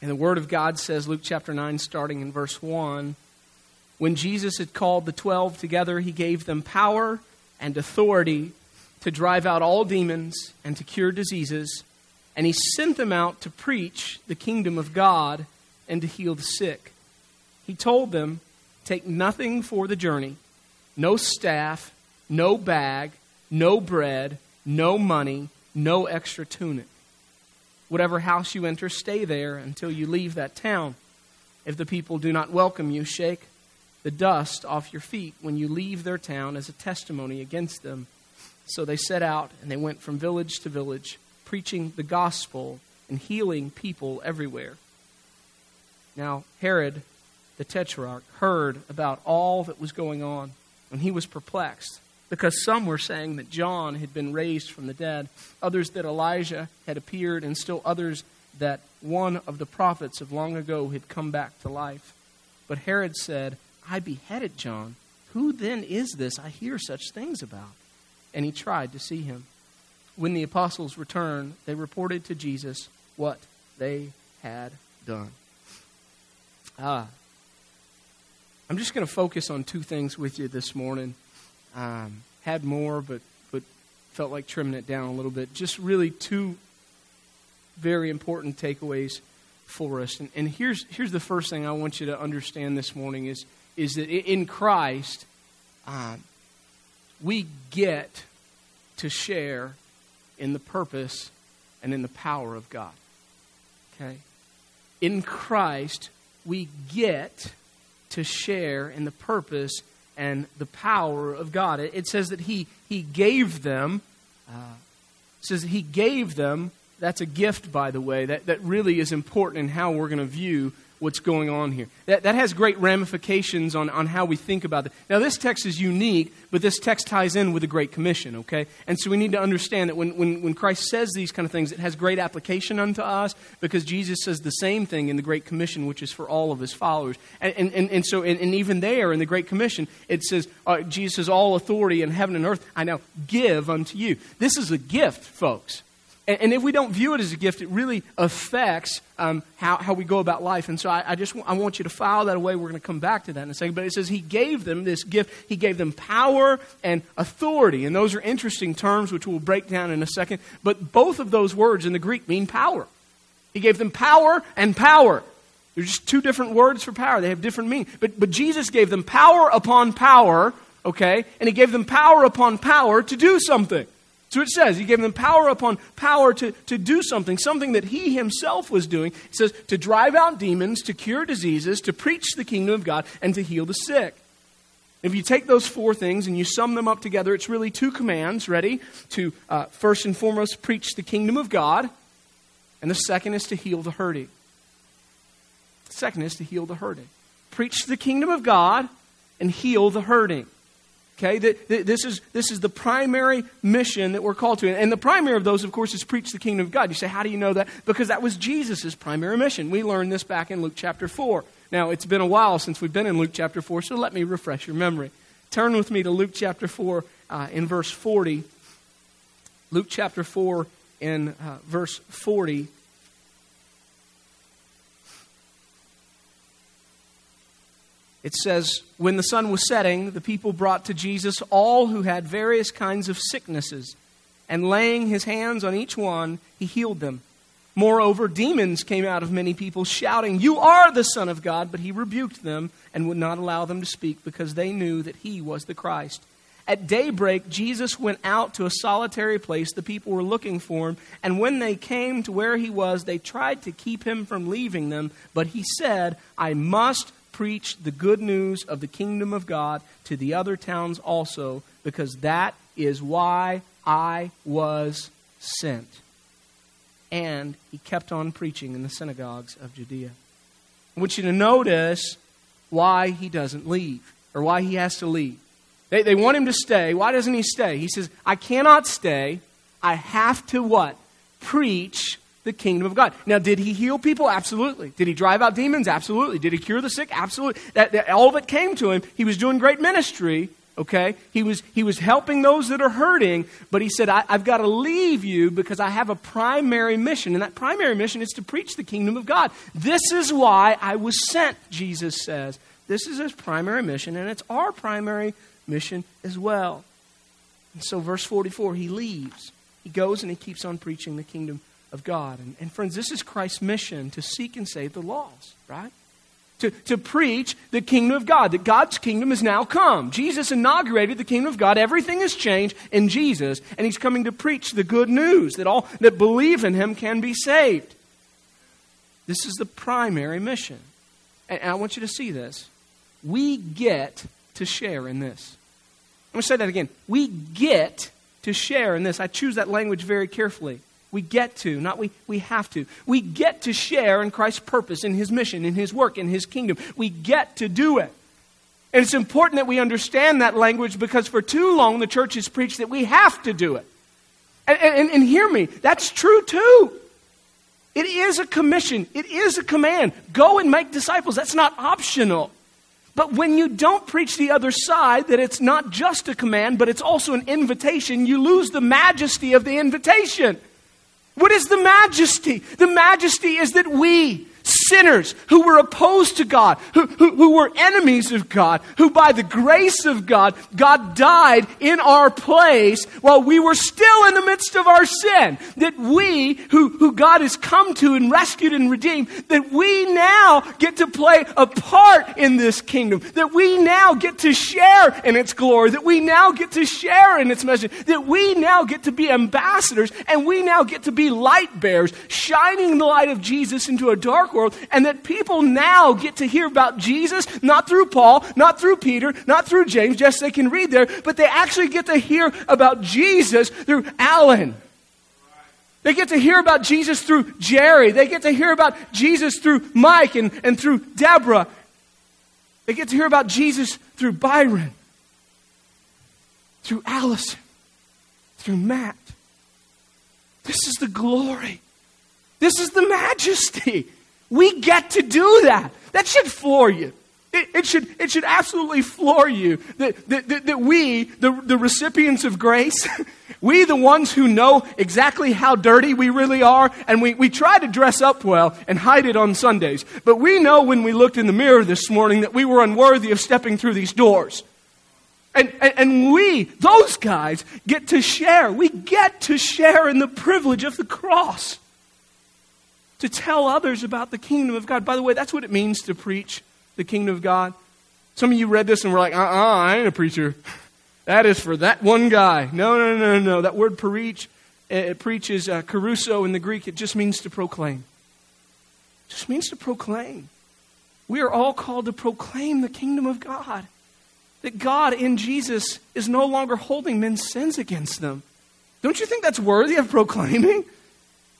And the Word of God says, Luke chapter 9, starting in verse 1 When Jesus had called the twelve together, he gave them power and authority to drive out all demons and to cure diseases. And he sent them out to preach the kingdom of God and to heal the sick. He told them, Take nothing for the journey no staff, no bag, no bread, no money, no extra tunic. Whatever house you enter, stay there until you leave that town. If the people do not welcome you, shake the dust off your feet when you leave their town as a testimony against them. So they set out and they went from village to village, preaching the gospel and healing people everywhere. Now, Herod the Tetrarch heard about all that was going on, and he was perplexed because some were saying that John had been raised from the dead, others that Elijah had appeared, and still others that one of the prophets of long ago had come back to life. But Herod said, I beheaded John. Who then is this I hear such things about? And he tried to see him. When the apostles returned, they reported to Jesus what they had done. Ah. I'm just going to focus on two things with you this morning. Um, had more, but but felt like trimming it down a little bit. Just really two very important takeaways for us. And, and here's here's the first thing I want you to understand this morning is is that in Christ um, we get to share in the purpose and in the power of God. Okay, in Christ we get to share in the purpose and the power of God. It, says that He, he gave them, uh, says He gave them, that's a gift, by the way, that, that really is important in how we're going to view what's going on here. That, that has great ramifications on, on how we think about it. Now, this text is unique, but this text ties in with the Great Commission, okay? And so we need to understand that when, when, when Christ says these kind of things, it has great application unto us because Jesus says the same thing in the Great Commission, which is for all of his followers. And, and, and, and so, and, and, even there in the Great Commission, it says, uh, Jesus says, All authority in heaven and earth I now give unto you. This is a gift, folks. And, and if we don't view it as a gift, it really affects um, how, how we go about life. And so I, I just I want you to file that away. We're going to come back to that in a second. But it says he gave them this gift. He gave them power and authority. And those are interesting terms, which we'll break down in a second. But both of those words in the Greek mean power. He gave them power and power. They're just two different words for power. They have different meaning. But, but Jesus gave them power upon power, okay? And he gave them power upon power to do something. So it says, He gave them power upon power to, to do something, something that He Himself was doing. It says, to drive out demons, to cure diseases, to preach the kingdom of God, and to heal the sick. If you take those four things and you sum them up together, it's really two commands, ready? To uh, first and foremost preach the kingdom of God, and the second is to heal the hurting. Second is to heal the hurting. Preach the kingdom of God and heal the hurting. Okay, this is, this is the primary mission that we're called to. And the primary of those, of course, is preach the kingdom of God. You say, how do you know that? Because that was Jesus' primary mission. We learned this back in Luke chapter 4. Now, it's been a while since we've been in Luke chapter 4, so let me refresh your memory. Turn with me to Luke chapter 4 uh, in verse 40. Luke chapter 4 in uh, verse 40. It says, When the sun was setting, the people brought to Jesus all who had various kinds of sicknesses, and laying his hands on each one, he healed them. Moreover, demons came out of many people, shouting, You are the Son of God! But he rebuked them and would not allow them to speak, because they knew that he was the Christ. At daybreak, Jesus went out to a solitary place. The people were looking for him. And when they came to where he was, they tried to keep him from leaving them. But he said, I must preach the good news of the kingdom of God to the other towns also, because that is why I was sent. And he kept on preaching in the synagogues of Judea. I want you to notice why he doesn't leave, or why he has to leave. They, they want him to stay. Why doesn't he stay? He says, I cannot stay. I have to what? Preach the kingdom of God. Now, did he heal people? Absolutely. Did he drive out demons? Absolutely. Did he cure the sick? Absolutely. That, that, all that came to him, he was doing great ministry, okay? He was, he was helping those that are hurting, but he said, I, have got to leave you because I have a primary mission. And that primary mission is to preach the kingdom of God. This is why I was sent, Jesus says. This is his primary mission, and it's our primary mission as well. And so, verse 44, he leaves. He goes and he keeps on preaching the kingdom of God. And, and friends, this is Christ's mission to seek and save the lost, right? to, to preach the kingdom of God, that God's kingdom has now come. Jesus inaugurated the kingdom of God. Everything has changed in Jesus, and he's coming to preach the good news that all that believe in him can be saved. This is the primary mission. And I want you to see this. We get to share in this. I'm going to say that again. We get to share in this. I choose that language very carefully. We get to, not we, we have to. We get to share in Christ's purpose, in his mission, in his work, in his kingdom. We get to do it. And it's important that we understand that language because for too long the church has preached that we have to do it. And, and, and hear me, that's true too. It is a commission, it is a command. Go and make disciples. That's not optional. But when you don't preach the other side, that it's not just a command, but it's also an invitation, you lose the majesty of the invitation. What is the majesty? The majesty is that we, sinners who were opposed to God, who, who, who, were enemies of God, who by the grace of God, God died in our place while we were still in the midst of our sin. That we, who, who God has come to and rescued and redeemed, that we now get to play a part in this kingdom. That we now get to share in its glory. That we now get to share in its message. That we now get to be ambassadors and we now get to be light bearers, shining the light of Jesus into a dark world, and that people now get to hear about Jesus, not through Paul, not through Peter, not through James, yes, they can read there, but they actually get to hear about Jesus through Alan. They get to hear about Jesus through Jerry. They get to hear about Jesus through Mike and, and through Deborah. They get to hear about Jesus through Byron, through Allison, through Matt. This is the glory. This is the majesty. We get to do that. That should floor you. It, it, should, it should absolutely floor you that, that, that, that we, the, the recipients of grace, we, the ones who know exactly how dirty we really are, and we, we try to dress up well and hide it on Sundays. But we know when we looked in the mirror this morning that we were unworthy of stepping through these doors. And, and, and, we, those guys, get to share. We get to share in the privilege of the cross to tell others about the kingdom of God. By the way, that's what it means to preach the kingdom of God. Some of you read this and were like, uh uh-uh, uh I ain't a preacher. That is for that one guy. No, no, no, no. No. That word preach, it preaches uh, kerusso in the Greek. It just means to proclaim. It just means to proclaim. We are all called to proclaim the kingdom of God. That God in Jesus is no longer holding men's sins against them. Don't you think that's worthy of proclaiming?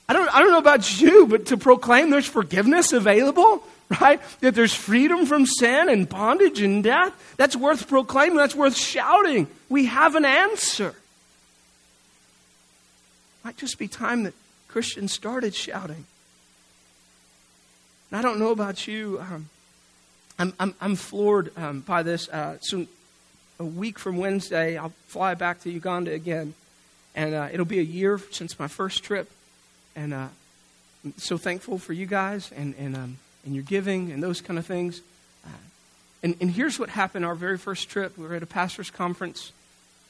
I don't, I don't know about you, but to proclaim there's forgiveness available, right? That there's freedom from sin and bondage and death, that's worth proclaiming. That's worth shouting. We have an answer. Might just be time that Christians started shouting. And I don't know about you. Um, I'm, I'm, I'm, floored um, by this. Uh, so a week from Wednesday, I'll fly back to Uganda again. And uh, it'll be a year since my first trip. And uh, so thankful for you guys and, and, um, and your giving and those kind of things. Uh, and, and here's what happened our very first trip. We were at a pastor's conference.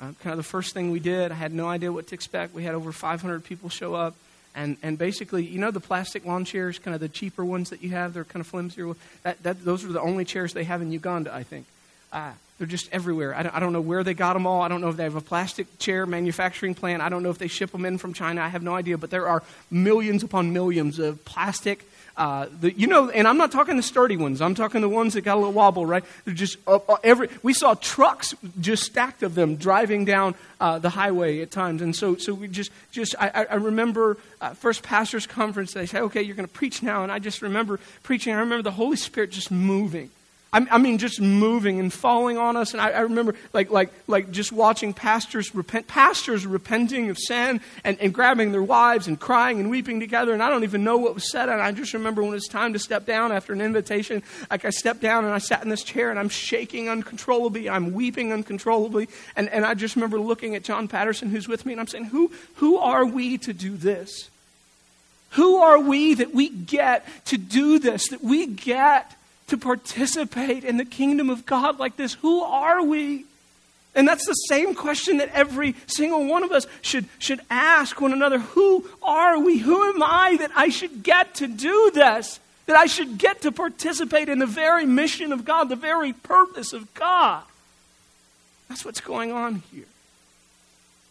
Uh, kind of the first thing we did. I had no idea what to expect. We had over 500 people show up. And, and basically, you know the plastic lawn chairs, kind of the cheaper ones that you have? They're kind of flimsier. That, that, those are the only chairs they have in Uganda, I think. Uh, they're just everywhere. I don't, I don't, know where they got them all. I don't know if they have a plastic chair manufacturing plant. I don't know if they ship them in from China. I have no idea. But there are millions upon millions of plastic. Uh, the, you know, and I'm not talking the sturdy ones. I'm talking the ones that got a little wobble, right? They're just uh, uh, every. We saw trucks just stacked of them driving down uh, the highway at times, and so so we just just. I, I remember uh, first pastors conference. They say, "Okay, you're going to preach now," and I just remember preaching. I remember the Holy Spirit just moving I, mean, just moving and falling on us. And I, I, remember, like, like, like, just watching pastors repent, pastors repenting of sin and, and grabbing their wives and crying and weeping together. And I don't even know what was said. And I just remember when it was time to step down after an invitation, like I stepped down and I sat in this chair and I'm shaking uncontrollably. I'm weeping uncontrollably. And, and I just remember looking at John Patterson, who's with me, and I'm saying, who, who are we to do this? Who are we that we get to do this, that we get to participate in the kingdom of God like this? Who are we? And that's the same question that every single one of us should, should ask one another. Who are we? Who am I that I should get to do this? That I should get to participate in the very mission of God, the very purpose of God? That's what's going on here.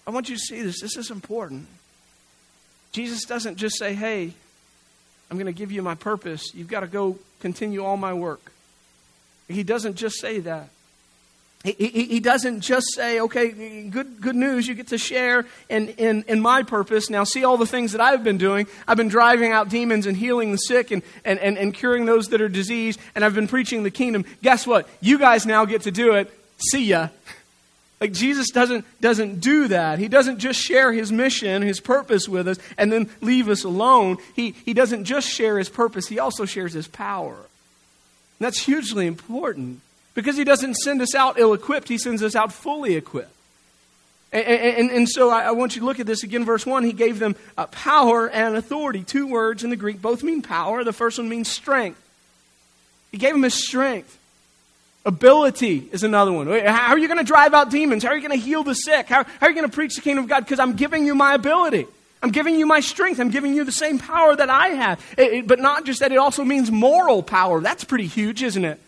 I want you to see this. This is important. Jesus doesn't just say, hey, I'm going to give you my purpose. You've got to go continue all my work. He doesn't just say that. He, he, he, doesn't just say, okay, good, good news, you get to share in, in, in my purpose. Now, see all the things that I've been doing. I've been driving out demons and healing the sick and, and, and, and curing those that are diseased, and I've been preaching the kingdom. Guess what? You guys now get to do it. See ya. Like Jesus doesn't, doesn't do that. He doesn't just share his mission, his purpose with us, and then leave us alone. He, he doesn't just share his purpose, he also shares his power. And that's hugely important because he doesn't send us out ill equipped, he sends us out fully equipped. And, and, and, so I, want you to look at this again, verse 1. He gave them power and authority. Two words in the Greek, both mean power. The first one means strength. He gave them his strength. Ability is another one. How are you going to drive out demons? How are you going to heal the sick? How, how are you going to preach the kingdom of God? Because I'm giving you my ability. I'm giving you my strength. I'm giving you the same power that I have. It, it, but not just that, it also means moral power. That's pretty huge, isn't it?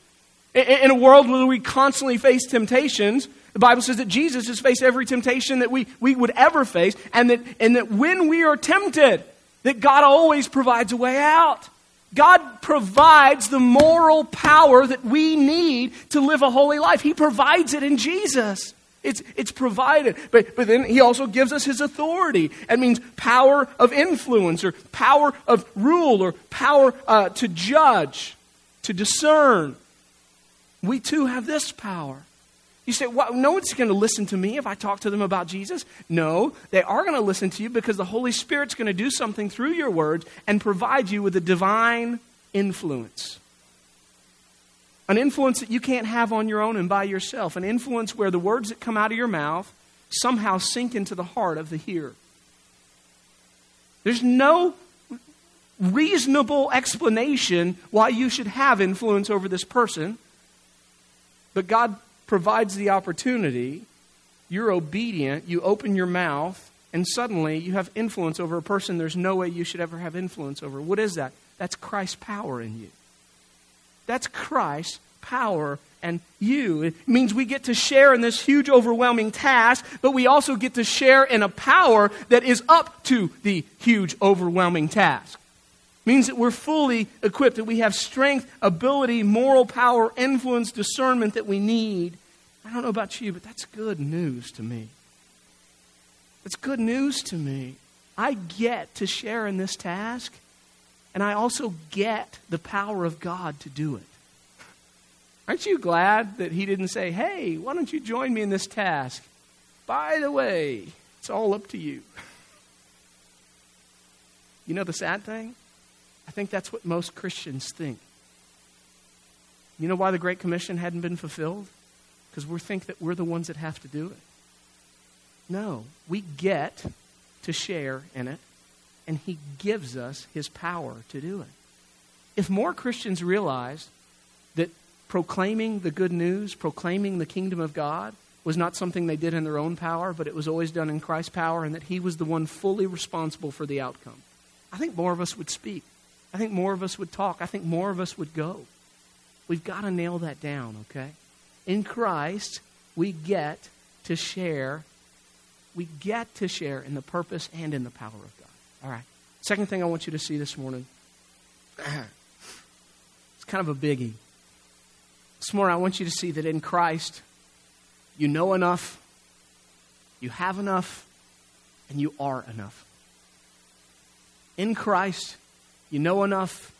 In, in a world where we constantly face temptations, the Bible says that Jesus has faced every temptation that we, we would ever face, and that, and that when we are tempted, that God always provides a way out. God provides the moral power that we need to live a holy life. He provides it in Jesus. It's, it's provided. But, but then he also gives us his authority. That means power of influence or power of rule or power uh, to judge, to discern. We too have this power. You say, well, no one's going to listen to me if I talk to them about Jesus. No, they are going to listen to you because the Holy Spirit's going to do something through your words and provide you with a divine influence. An influence that you can't have on your own and by yourself. An influence where the words that come out of your mouth somehow sink into the heart of the hearer. There's no reasonable explanation why you should have influence over this person, but God provides the opportunity, you're obedient, you open your mouth, and suddenly you have influence over a person there's no way you should ever have influence over. What is that? That's Christ's power in you. That's Christ's power and you. It means we get to share in this huge, overwhelming task, but we also get to share in a power that is up to the huge, overwhelming task. It means that we're fully equipped, that we have strength, ability, moral power, influence, discernment that we need I don't know about you, but that's good news to me. It's good news to me. I get to share in this task, and I also get the power of God to do it. Aren't you glad that He didn't say, hey, why don't you join me in this task? By the way, it's all up to you. You know the sad thing? I think that's what most Christians think. You know why the Great Commission hadn't been fulfilled? Because we think that we're the ones that have to do it. No, we get to share in it, and He gives us His power to do it. If more Christians realized that proclaiming the good news, proclaiming the kingdom of God, was not something they did in their own power, but it was always done in Christ's power, and that He was the one fully responsible for the outcome, I think more of us would speak. I think more of us would talk. I think more of us would go. We've got to nail that down, okay? In Christ, we get to share. We get to share in the purpose and in the power of God. All right. Second thing I want you to see this morning. It's kind of a biggie. This morning, I want you to see that in Christ, you know enough, you have enough, and you are enough. In Christ, you know enough,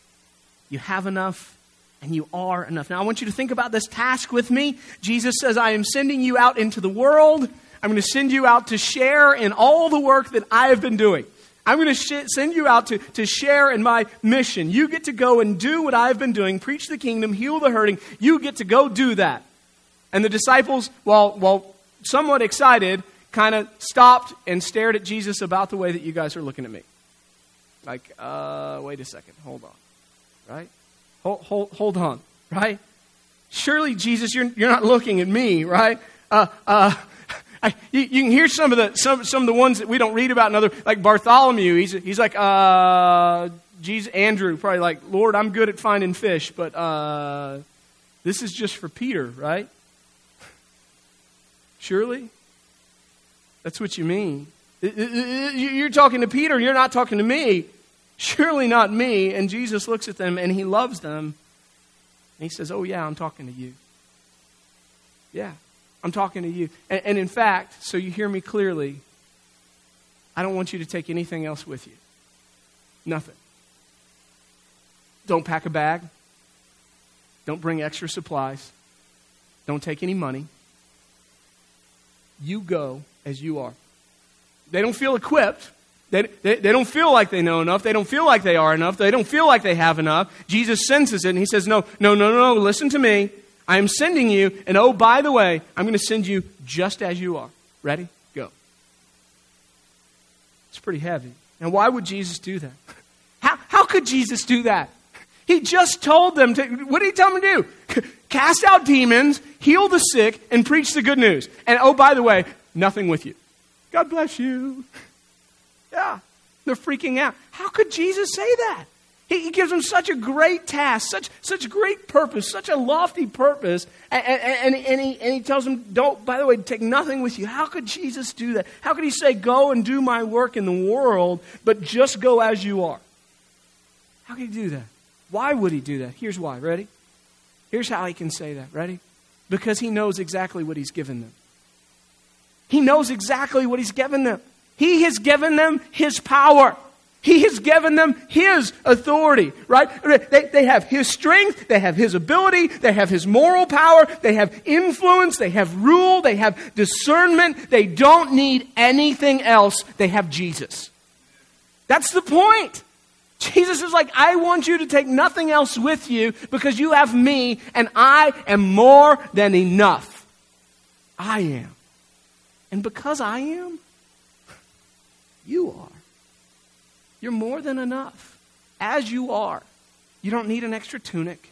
you have enough, and you are enough. Now, I want you to think about this task with me. Jesus says, I am sending you out into the world. I'm going to send you out to share in all the work that I have been doing. I'm going to sh- send you out to, to share in my mission. You get to go and do what I've been doing preach the kingdom, heal the hurting. You get to go do that. And the disciples, while, while somewhat excited, kind of stopped and stared at Jesus about the way that you guys are looking at me. Like, uh, wait a second, hold on, right? Hold, hold, hold on, right? Surely, Jesus, you're, you're not looking at me, right? Uh, uh, I, you, you, can hear some of the some, some of the ones that we don't read about in other like Bartholomew. He's he's like uh, Jesus, Andrew, probably like Lord, I'm good at finding fish, but uh, this is just for Peter, right? Surely, that's what you mean. You're talking to Peter, you're not talking to me. Surely not me. And Jesus looks at them and he loves them. And he says, Oh, yeah, I'm talking to you. Yeah, I'm talking to you. And, and in fact, so you hear me clearly, I don't want you to take anything else with you. Nothing. Don't pack a bag. Don't bring extra supplies. Don't take any money. You go as you are. They don't feel equipped. They, they, they, don't feel like they know enough. They don't feel like they are enough. They don't feel like they have enough. Jesus senses it and he says, No, no, no, no, listen to me. I am sending you. And oh, by the way, I'm going to send you just as you are. Ready? Go. It's pretty heavy. Now, why would Jesus do that? How, how could Jesus do that? He just told them to, what did he tell them to do? Cast out demons, heal the sick, and preach the good news. And oh, by the way, nothing with you. God bless you. Yeah, they're freaking out. How could Jesus say that? He, he gives them such a great task, such, such great purpose, such a lofty purpose, and, and, and, he, and he tells them, don't, by the way, take nothing with you. How could Jesus do that? How could he say, go and do my work in the world, but just go as you are? How could he do that? Why would he do that? Here's why. Ready? Here's how he can say that. Ready? Because he knows exactly what he's given them. He knows exactly what he's given them. He has given them His power. He has given them His authority, right? They, they have His strength, they have His ability, they have His moral power, they have influence, they have rule, they have discernment. They don't need anything else. They have Jesus. That's the point. Jesus is like, I want you to take nothing else with you because you have me and I am more than enough. I am. And because I am, you are. You're more than enough. As you are. You don't need an extra tunic.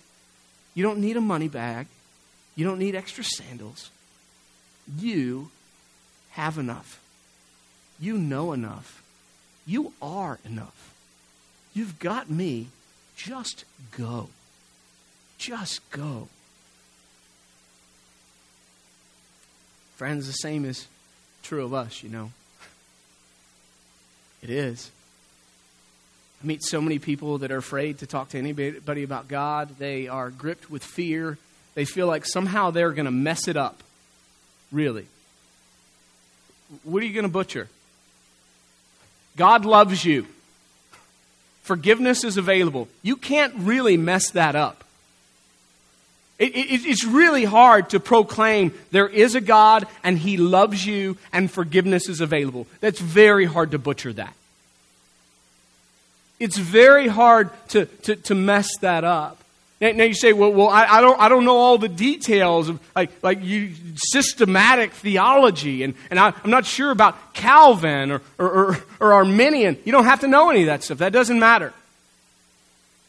You don't need a money bag. You don't need extra sandals. You have enough. You know enough. You are enough. You've got me. Just go. Just go. Friends, the same is true of us, you know. It is. I meet so many people that are afraid to talk to anybody about God. They are gripped with fear. They feel like somehow they're going to mess it up. Really. What are you going to butcher? God loves you. Forgiveness is available. You can't really mess that up. It, it, it's really hard to proclaim there is a God and He loves you and forgiveness is available. That's very hard to butcher that. It's very hard to, to, to mess that up. Now, now you say, well, well I, I, don't, I don't know all the details of like, like you, systematic theology, and, and I, am not sure about Calvin or, or, or, or Arminian. You don't have to know any of that stuff. That doesn't matter.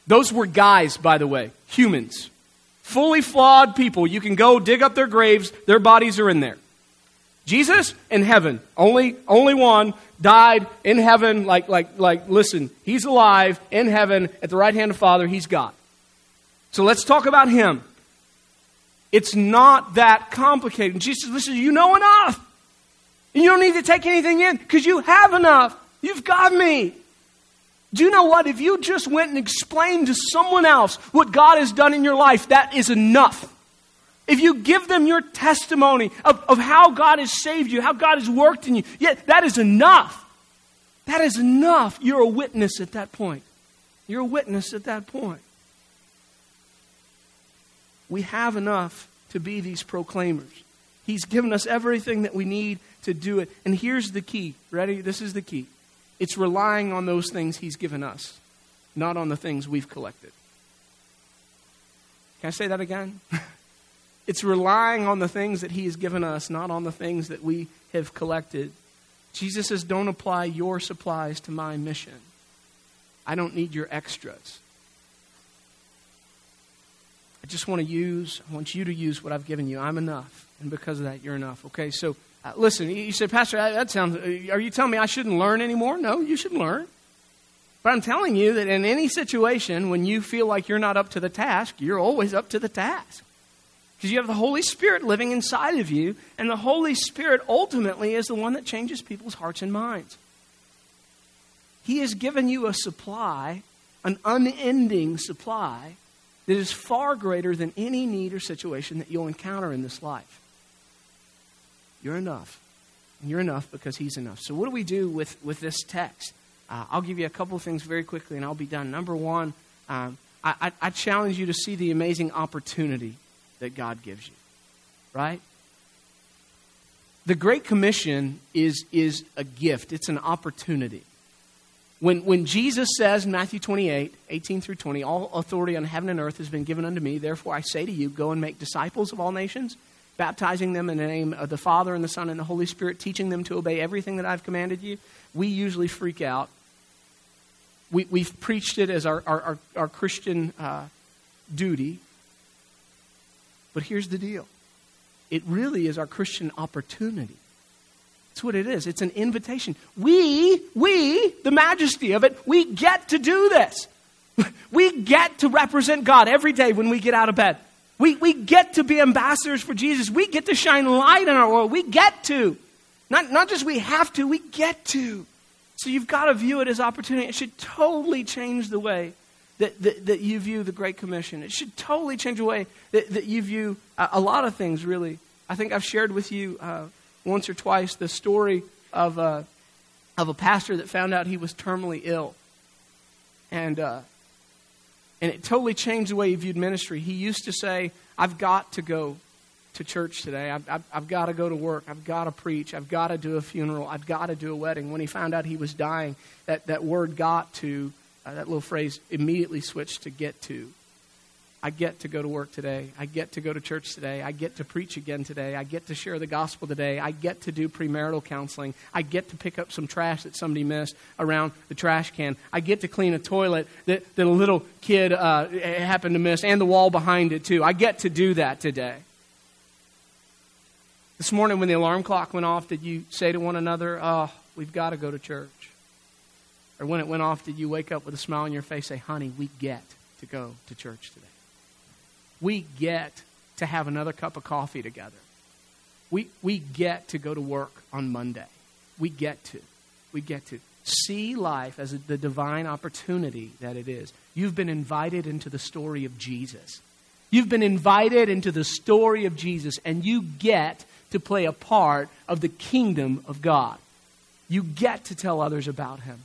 Those were guys, by the way, humans fully flawed people. You can go dig up their graves, their bodies are in there. Jesus in heaven, only, only one, died in heaven, like, like, like, listen, he's alive in heaven at the right hand of Father, he's God. So let's talk about him. It's not that complicated. Jesus listen, you know enough. And you don't need to take anything in because you have enough. You've got me. Do you know what? If you just went and explained to someone else what God has done in your life, that is enough. If you give them your testimony of, of how God has saved you, how God has worked in you, yeah, that is enough. That is enough. You're a witness at that point. You're a witness at that point. We have enough to be these proclaimers. He's given us everything that we need to do it. And here's the key. Ready? This is the key. It's relying on those things He's given us, not on the things we've collected. Can I say that again? it's relying on the things that He has given us, not on the things that we have collected. Jesus says, Don't apply your supplies to my mission. I don't need your extras. I just want to use, I want you to use what I've given you. I'm enough. And because of that, you're enough. Okay, so uh, listen, you say, Pastor, that sounds, uh, are you telling me I shouldn't learn anymore? No, you should learn. But I'm telling you that in any situation, when you feel like you're not up to the task, you're always up to the task. Because you have the Holy Spirit living inside of you, and the Holy Spirit ultimately is the one that changes people's hearts and minds. He has given you a supply, an unending supply, that is far greater than any need or situation that you'll encounter in this life. You're enough. And you're enough because He's enough. So, what do we do with, with this text? Uh, I'll give you a couple of things very quickly and I'll be done. Number one, um, I, I, I challenge you to see the amazing opportunity that God gives you, right? The Great Commission is, is a gift, it's an opportunity. When, when Jesus says in Matthew 28, 18 through 20, all authority on heaven and earth has been given unto me, therefore I say to you, go and make disciples of all nations, baptizing them in the name of the Father and the Son and the Holy Spirit, teaching them to obey everything that I've commanded you, we usually freak out. We, we've preached it as our, our, our, our Christian uh, duty, but here's the deal it really is our Christian opportunity. That's what it is. It's an invitation. We, we, the majesty of it, we get to do this. We get to represent God every day when we get out of bed. We, we get to be ambassadors for Jesus. We get to shine light in our world. We get to. Not, not just we have to, we get to. So you've got to view it as opportunity. It should totally change the way that, that, that you view the Great Commission. It should totally change the way that, that you view a, a lot of things, really. I think I've shared with you uh, once or twice the story of a, uh, of a pastor that found out he was terminally ill. And, uh, and it totally changed the way he viewed ministry. He used to say, I've got to go to church today. I've, I've, I've got to go to work. I've got to preach. I've got to do a funeral. I've got to do a wedding. When he found out he was dying, that, that word got to, uh, that little phrase immediately switched to get to. I get to go to work today. I get to go to church today. I get to preach again today. I get to share the gospel today. I get to do premarital counseling. I get to pick up some trash that somebody missed around the trash can. I get to clean a toilet that, that a little kid uh, happened to miss and the wall behind it, too. I get to do that today. This morning, when the alarm clock went off, did you say to one another, Oh, we've got to go to church? Or when it went off, did you wake up with a smile on your face, say, Honey, we get to go to church today? We get to have another cup of coffee together. We, we get to go to work on Monday. We get to. We get to. See life as the divine opportunity that it is. You've been invited into the story of Jesus. You've been invited into the story of Jesus, and you get to play a part of the kingdom of God. You get to tell others about Him.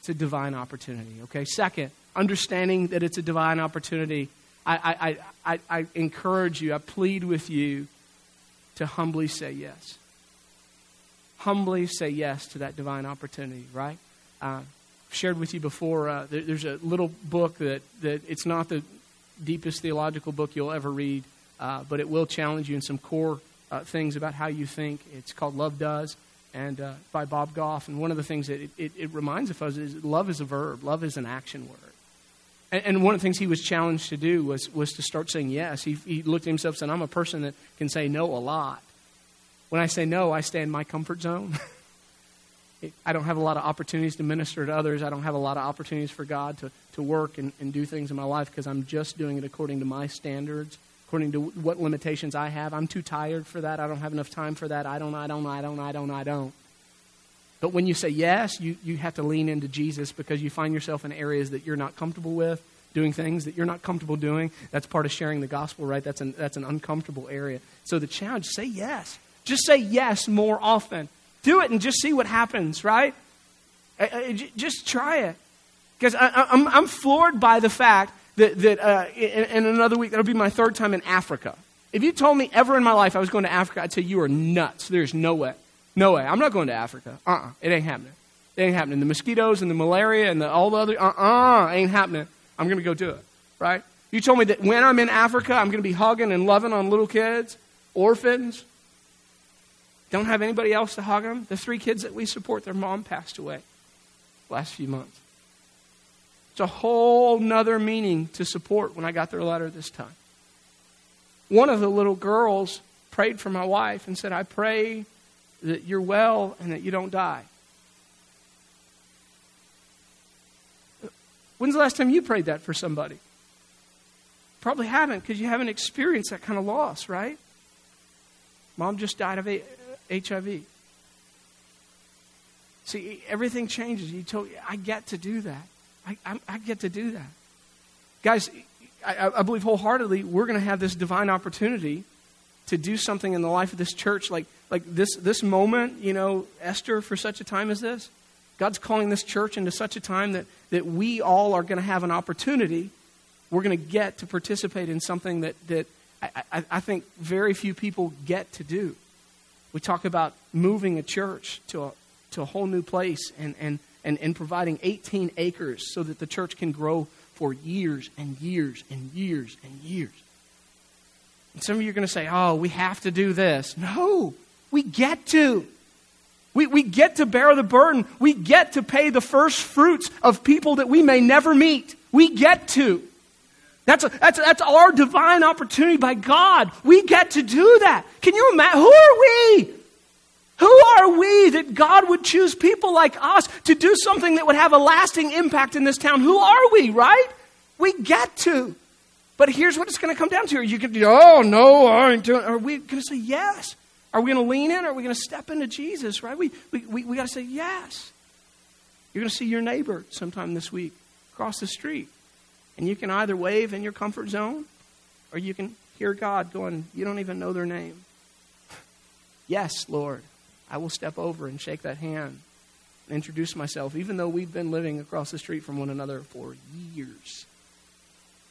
It's a divine opportunity, okay? Second, understanding that it's a divine opportunity I, I, I, I encourage you, I plead with you to humbly say yes. Humbly say yes to that divine opportunity, right? Uh, shared with you before, uh, there, there's a little book that, that it's not the deepest theological book you'll ever read, uh, but it will challenge you in some core uh, things about how you think. It's called Love Does and uh, by Bob Goff. And one of the things that it, it, it reminds us is love is a verb, love is an action word. And, and one of the things he was challenged to do was, was to start saying yes. He, he looked at himself and said, I'm a person that can say no a lot. When I say no, I stay in my comfort zone. I don't have a lot of opportunities to minister to others. I don't have a lot of opportunities for God to, to work and, and do things in my life because I'm just doing it according to my standards, according to what limitations I have. I'm too tired for that. I don't have enough time for that. I don't, I don't, I don't, I don't, I don't. But when you say yes, you, you have to lean into Jesus because you find yourself in areas that you're not comfortable with, doing things that you're not comfortable doing. That's part of sharing the gospel, right? That's an, that's an uncomfortable area. So the challenge, say yes. Just say yes more often. Do it and just see what happens, right? I, I, just try it. Because I'm, I'm floored by the fact that, that uh, in, in another week, that'll be my third time in Africa. If you told me ever in my life I was going to Africa, I'd say you are nuts. There's no way. No way. I'm not going to Africa. Uh uh It ain't happening. It ain't happening. The mosquitoes and the malaria and the, all the other, uh uh ain't happening. I'm going to go do it. Right? You told me that when I'm in Africa, I'm going to be hugging and loving on little kids, orphans. Don't have anybody else to hug them. The three kids that we support, their mom passed away last few months. It's a whole nother meaning to support when I got their letter this time. One of the little girls prayed for my wife and said, I pray that you're well and that you don't die. When's the last time you prayed that for somebody? Probably haven't because you haven't experienced that kind of loss, right? Mom just died of HIV. See, everything changes. You told, I get to do that. I, I, I get to do that. Guys, I, I believe wholeheartedly we're going to have this divine opportunity to do something in the life of this church like, like this, this moment, you know, Esther, for such a time as this. God's calling this church into such a time that, that we all are going to have an opportunity. We're going to get to participate in something that, that I, I, think very few people get to do. We talk about moving a church to a, to a whole new place and, and, and, and providing 18 acres so that the church can grow for years and years and years and years. And some of you are going to say, oh, we have to do this. No, we get to. We, we get to bear the burden. We get to pay the first fruits of people that we may never meet. We get to. That's, a, that's, that's our divine opportunity by God. We get to do that. Can you imagine? Who are we? Who are we that God would choose people like us to do something that would have a lasting impact in this town? Who are we, right? We get to. But here's what it's going to come down to. You could, oh, no, I ain't doing Are we going to say yes? Are we going to lean in? Or are we going to step into Jesus, right? We, we, we, we got to say yes. You're going to see your neighbor sometime this week across the street. And you can either wave in your comfort zone or you can hear God going, You don't even know their name. yes, Lord, I will step over and shake that hand and introduce myself, even though we've been living across the street from one another for years.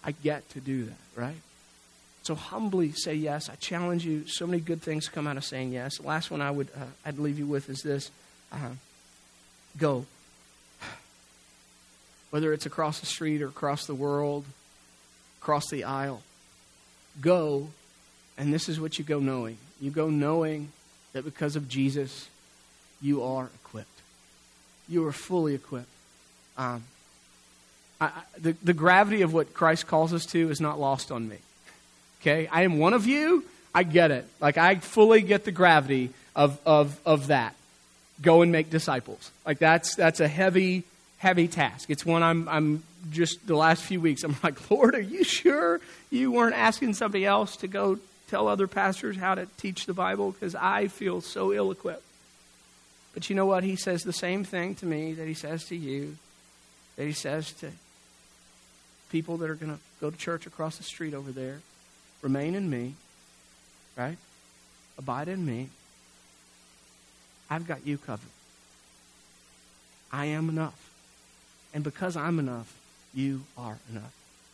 I get to do that, right? So humbly say yes. I challenge you. So many good things come out of saying yes. The last one I would uh, I'd leave you with is this: uh, go whether it's across the street or across the world, across the aisle. Go, and this is what you go knowing. You go knowing that because of Jesus, you are equipped. You are fully equipped. Um, I, the, the gravity of what Christ calls us to is not lost on me. Okay? I am one of you. I get it. Like, I fully get the gravity of, of, of that. Go and make disciples. Like, that's, that's a heavy heavy task. It's one I'm, I'm just the last few weeks, I'm like, Lord, are you sure you weren't asking somebody else to go tell other pastors how to teach the Bible? Because I feel so ill equipped. But you know what? He says the same thing to me that he says to you, that he says to people that are going to go to church across the street over there. Remain in me, right? Abide in me. I've got you covered. I am enough. And because I'm enough, you are enough.